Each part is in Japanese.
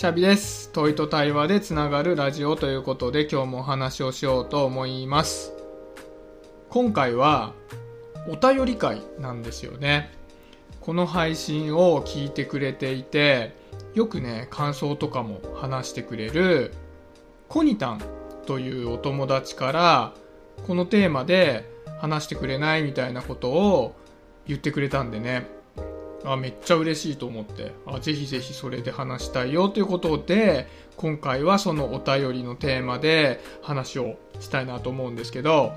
シャビです。問いと対話でつながるラジオということで今日もお話をしようと思います。今回はお便り会なんですよね。この配信を聞いてくれていて、よくね、感想とかも話してくれるコニタンというお友達からこのテーマで話してくれないみたいなことを言ってくれたんでね、あめっちゃ嬉しいと思って。あぜひぜひそれで話したいよということで今回はそのお便りのテーマで話をしたいなと思うんですけど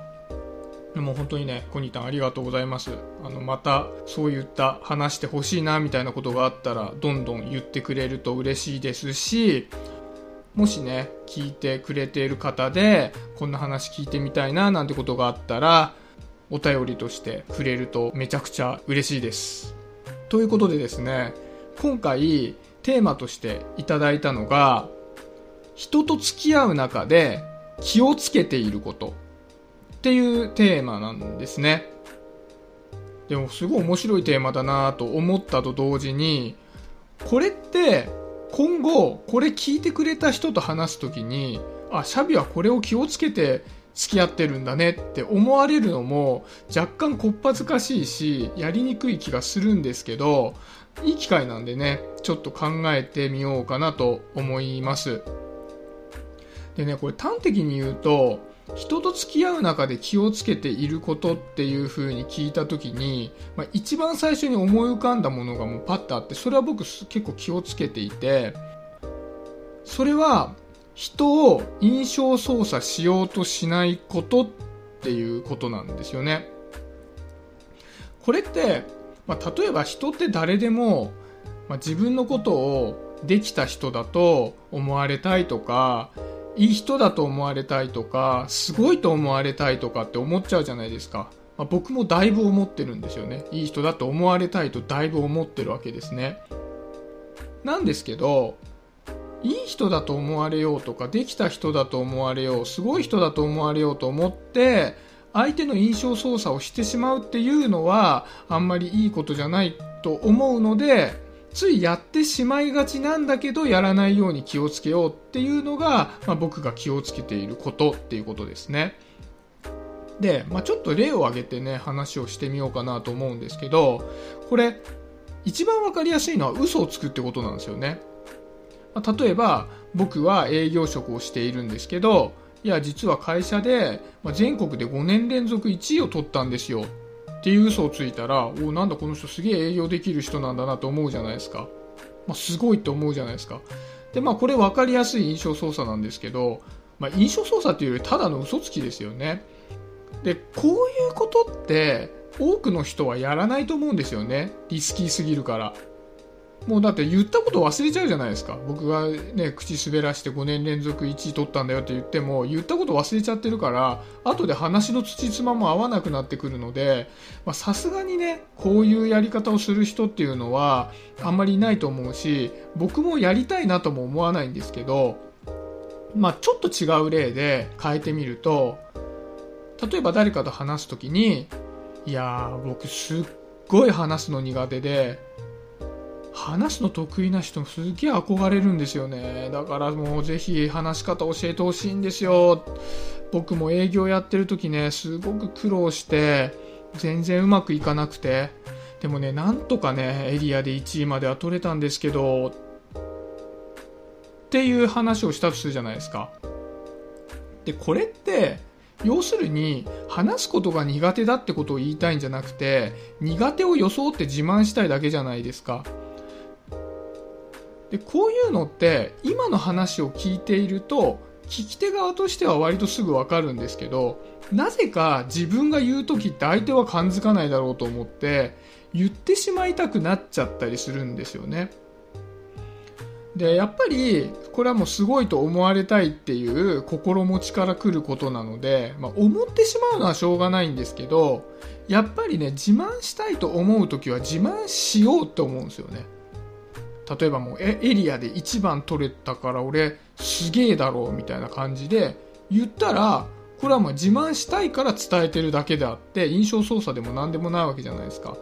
でも本当にねコニタンありがとうございます。あのまたそういった話してほしいなみたいなことがあったらどんどん言ってくれると嬉しいですしもしね聞いてくれている方でこんな話聞いてみたいななんてことがあったらお便りとしてくれるとめちゃくちゃ嬉しいです。ということでですね今回テーマとしていただいたのが人と付き合う中で気をつけていることっていうテーマなんですね。でもすごい面白いテーマだなと思ったと同時にこれって今後これ聞いてくれた人と話す時にあシャビはこれを気をつけて付き合ってるんだねって思われるのも若干こっぱずかしいしやりにくい気がするんですけどいい機会なんでねちょっと考えてみようかなと思います。でねこれ端的に言うと人と付き合う中で気をつけていることっていう風に聞いた時に、まあ、一番最初に思い浮かんだものがもうパッとあってそれは僕結構気をつけていてそれは人を印象操作しようとしないことっていうことなんですよね。これって、まあ、例えば人って誰でも、まあ、自分のことをできた人だと思われたいとか、いい人だと思われたいとか、すごいと思われたいとかって思っちゃうじゃないですか。まあ、僕もだいぶ思ってるんですよね。いい人だと思われたいとだいぶ思ってるわけですね。なんですけど、いい人だと思われようとかできた人だと思われようすごい人だと思われようと思って相手の印象操作をしてしまうっていうのはあんまりいいことじゃないと思うのでついやってしまいがちなんだけどやらないように気をつけようっていうのが、まあ、僕が気をつけていることっていうことですね。で、まあ、ちょっと例を挙げてね話をしてみようかなと思うんですけどこれ一番わかりやすいのは嘘をつくってことなんですよね。例えば僕は営業職をしているんですけどいや実は会社で全国で5年連続1位を取ったんですよ。っていう嘘をついたらおなんだこの人すげえ営業できる人なんだなと思うじゃないですか、まあ、すごいって思うじゃないですか。でまあこれ分かりやすい印象操作なんですけど、まあ、印象操作っていうよりただの嘘つきですよね。でこういうことって多くの人はやらないと思うんですよね。リスキーすぎるから。もうだって言ったこと忘れちゃうじゃないですか。僕がね、口滑らして5年連続1位取ったんだよって言っても、言ったこと忘れちゃってるから、後で話の土妻も合わなくなってくるので、さすがにね、こういうやり方をする人っていうのは、あんまりいないと思うし、僕もやりたいなとも思わないんですけど、まあちょっと違う例で変えてみると、例えば誰かと話すときに、いやー、僕すっごい話すの苦手で、話すの得意な人すげえ憧れるんですよね。だからもうぜひ話し方教えてほしいんですよ。僕も営業やってる時ねすごく苦労して全然うまくいかなくて。でもねなんとかねエリアで1位までは取れたんですけどっていう話をしたとするじゃないですか。でこれって要するに話すことが苦手だってことを言いたいんじゃなくて苦手を装って自慢したいだけじゃないですか。でこういうのって今の話を聞いていると聞き手側としては割とすぐ分かるんですけどなぜか自分が言う時って相手は感づかないだろうと思って言ってしまいたくなっちゃったりするんですよね。でやっぱりこれはもうすごいと思われたいっていう心持ちから来ることなので、まあ、思ってしまうのはしょうがないんですけどやっぱりね自慢したいと思う時は自慢しようって思うんですよね。例えばもうエリアで1番取れたから俺すげえだろうみたいな感じで言ったらこれはもう自慢したいから伝えてるだけであって印象操作でも何でもないわけじゃないですか。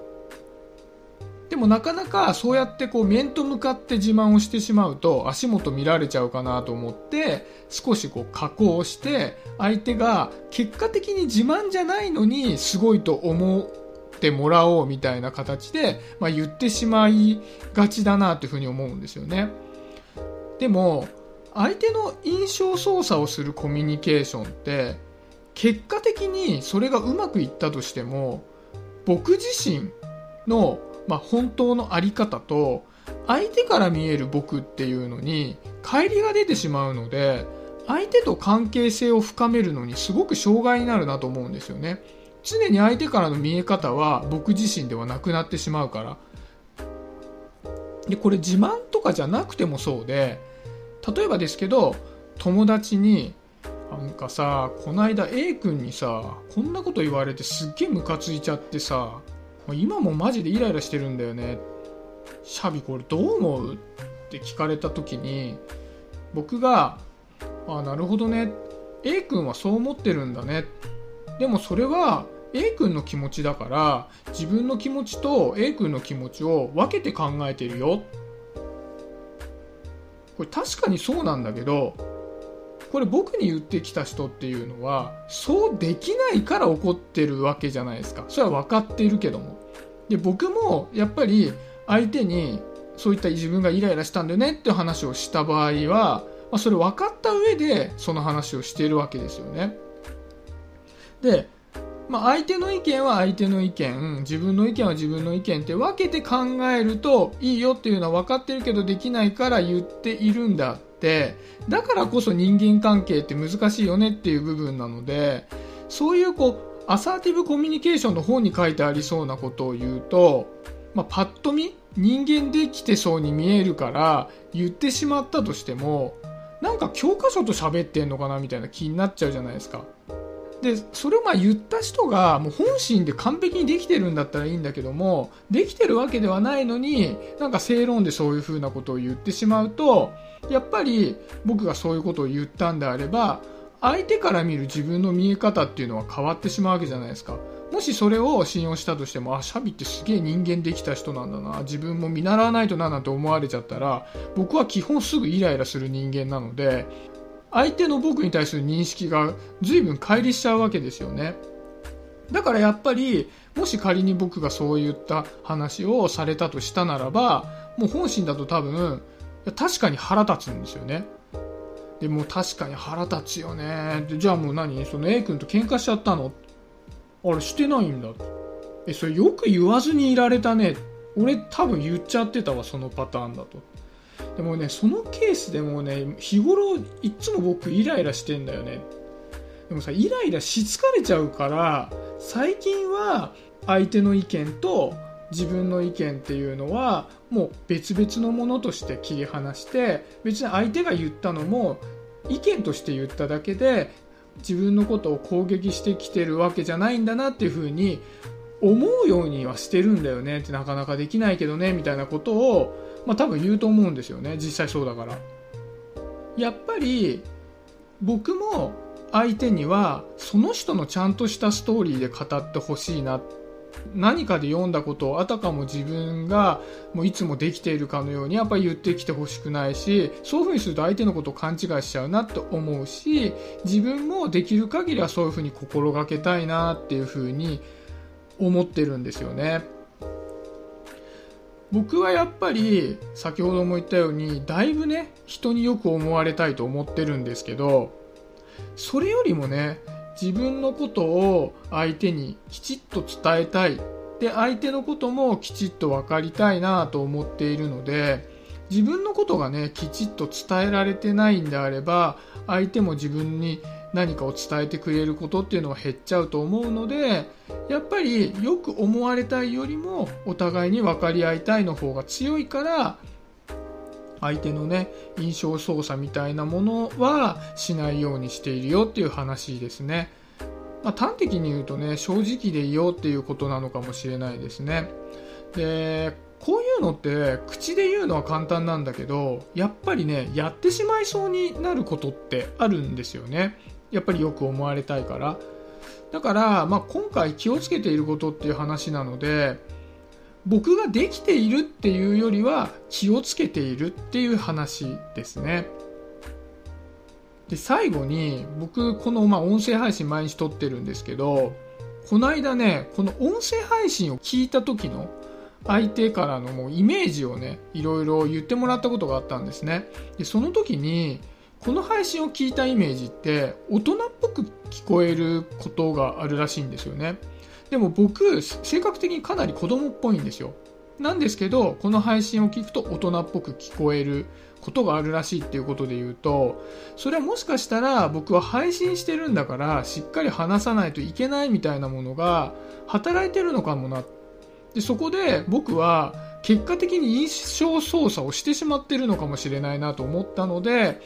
でもなかなかそうやってこう面と向かって自慢をしてしまうと足元見られちゃうかなと思って少しこう加工して相手が結果的に自慢じゃないのにすごいと思ってもらおうみたいな形で、まあ、言ってしまいがちだなというふうに思うんですよね。でも相手の印象操作をするコミュニケーションって結果的にそれがうまくいったとしても僕自身の、まあ、本当の在り方と相手から見える僕っていうのに乖離が出てしまうので相手と関係性を深めるのにすごく障害になるなと思うんですよね常に相手からの見え方は僕自身ではなくなってしまうから。でこれ自慢とかじゃなくてもそうで例えばですけど友達になんかさこないだ A 君にさこんなこと言われてすっげえムカついちゃってさ今もマジでイライラしてるんだよね。シャビこれどう思う？って聞かれた時に僕があなるほどね。A 君はそう思ってるんだね。でもそれは A 君の気持ちだから自分の気持ちと A 君の気持ちを分けて考えてるよ。これ確かにそうなんだけどこれ僕に言ってきた人っていうのはそうできないから怒ってるわけじゃないですか。それは分かっているけども。で僕もやっぱり相手にそういった自分がイライラしたんだよねって話をした場合は、まあ、それ分かった上でその話をしているわけですよね。でまあ、相手の意見は相手の意見自分の意見は自分の意見って分けて考えるといいよっていうのは分かってるけどできないから言っているんだってだからこそ人間関係って難しいよねっていう部分なのでそういうこうアサーティブコミュニケーションの本に書いてありそうなことを言うと、まあ、パッと見人間できてそうに見えるから言ってしまったとしてもなんか教科書と喋ってんのかなみたいな気になっちゃうじゃないですか。でそれをまあ言った人がもう本心で完璧にできてるんだったらいいんだけどもできてるわけではないのになんか正論でそういうふうなことを言ってしまうとやっぱり僕がそういうことを言ったんであれば相手から見る自分の見え方っていうのは変わってしまうわけじゃないですか。もしそれを信用したとしてもあシャビってすげえ人間できた人なんだな自分も見習わないとななんて思われちゃったら僕は基本すぐイライラする人間なので相手の僕に対する認識が随分乖離しちゃうわけですよね。だからやっぱり、もし仮に僕がそういった話をされたとしたならば、もう本心だと多分、確かに腹立つんですよね。でも確かに腹立つよね。じゃあもう何？その A 君と喧嘩しちゃったの？あれしてないんだ。え、それよく言わずにいられたね。俺多分言っちゃってたわ、そのパターンだと。でもね、そのケースでもね、日頃いつも僕イライラしてんだよね。でもさ、イライラし疲れちゃうから、最近は相手の意見と自分の意見っていうのはもう別々のものとして切り離して別に相手が言ったのも意見として言っただけで自分のことを攻撃してきてるわけじゃないんだなっていうふうに思うようにはしてるんだよねってなかなかできないけどねみたいなことをまあ多分言うと思うんですよね。実際そうだから。やっぱり僕も相手にはその人のちゃんとしたストーリーで語ってほしいな。何かで読んだことをあたかも自分がもういつもできているかのようにやっぱり言ってきてほしくないしそういうふうにすると相手のことを勘違いしちゃうなって思うし自分もできる限りはそういうふうに心がけたいなっていうふうに思ってるんですよね。僕はやっぱり先ほども言ったようにだいぶね人によく思われたいと思ってるんですけどそれよりもね自分のことを相手にきちっと伝えたい。で相手のこともきちっと分かりたいなと思っているので自分のことがねきちっと伝えられてないんであれば相手も自分に何かを伝えてくれることっていうのは減っちゃうと思うのでやっぱりよく思われたいよりもお互いに分かり合いたいの方が強いから相手のね印象操作みたいなものはしないようにしているよっていう話ですね、まあ、端的に言うとね正直でいようっていうことなのかもしれないですね。でこういうのって口で言うのは簡単なんだけどやっぱりねやってしまいそうになることってあるんですよね。やっぱりよく思われたいからだから、まあ、今回気をつけていることっていう話なので僕ができているっていうよりは気をつけているっていう話ですね。で、最後に僕このまあ音声配信毎日撮ってるんですけど、この間ね、この音声配信を聞いた時の相手からのもうイメージをね、いろいろ言ってもらったことがあったんですね。で、その時に、この配信を聞いたイメージって大人っぽく聞こえることがあるらしいんですよね。でも僕、性格的にかなり子供っぽいんですよ。なんですけど、この配信を聞くと大人っぽく聞こえることがあるらしいっていうことで言うと、それはもしかしたら僕は配信してるんだからしっかり話さないといけないみたいなものが働いてるのかもな。で、そこで僕は結果的に印象操作をしてしまってるのかもしれないなと思ったので、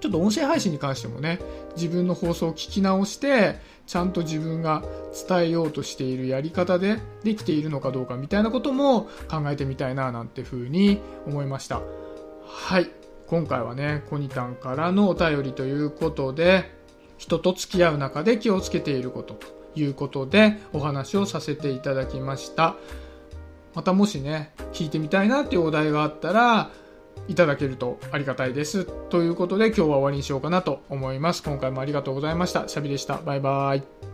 ちょっと音声配信に関してもね、自分の放送を聞き直して、ちゃんと自分が伝えようとしているやり方でできているのかどうかみたいなことも考えてみたいななんて風に思いました。はい。今回はね、コニタンからのお便りということで、人と付き合う中で気をつけていることということでお話をさせていただきました。またもしね、聞いてみたいなっていうお題があったら、いただけるとありがたいです。ということで今日は終わりにしようかなと思います。今回もありがとうございました。シャビでした。バイバイ。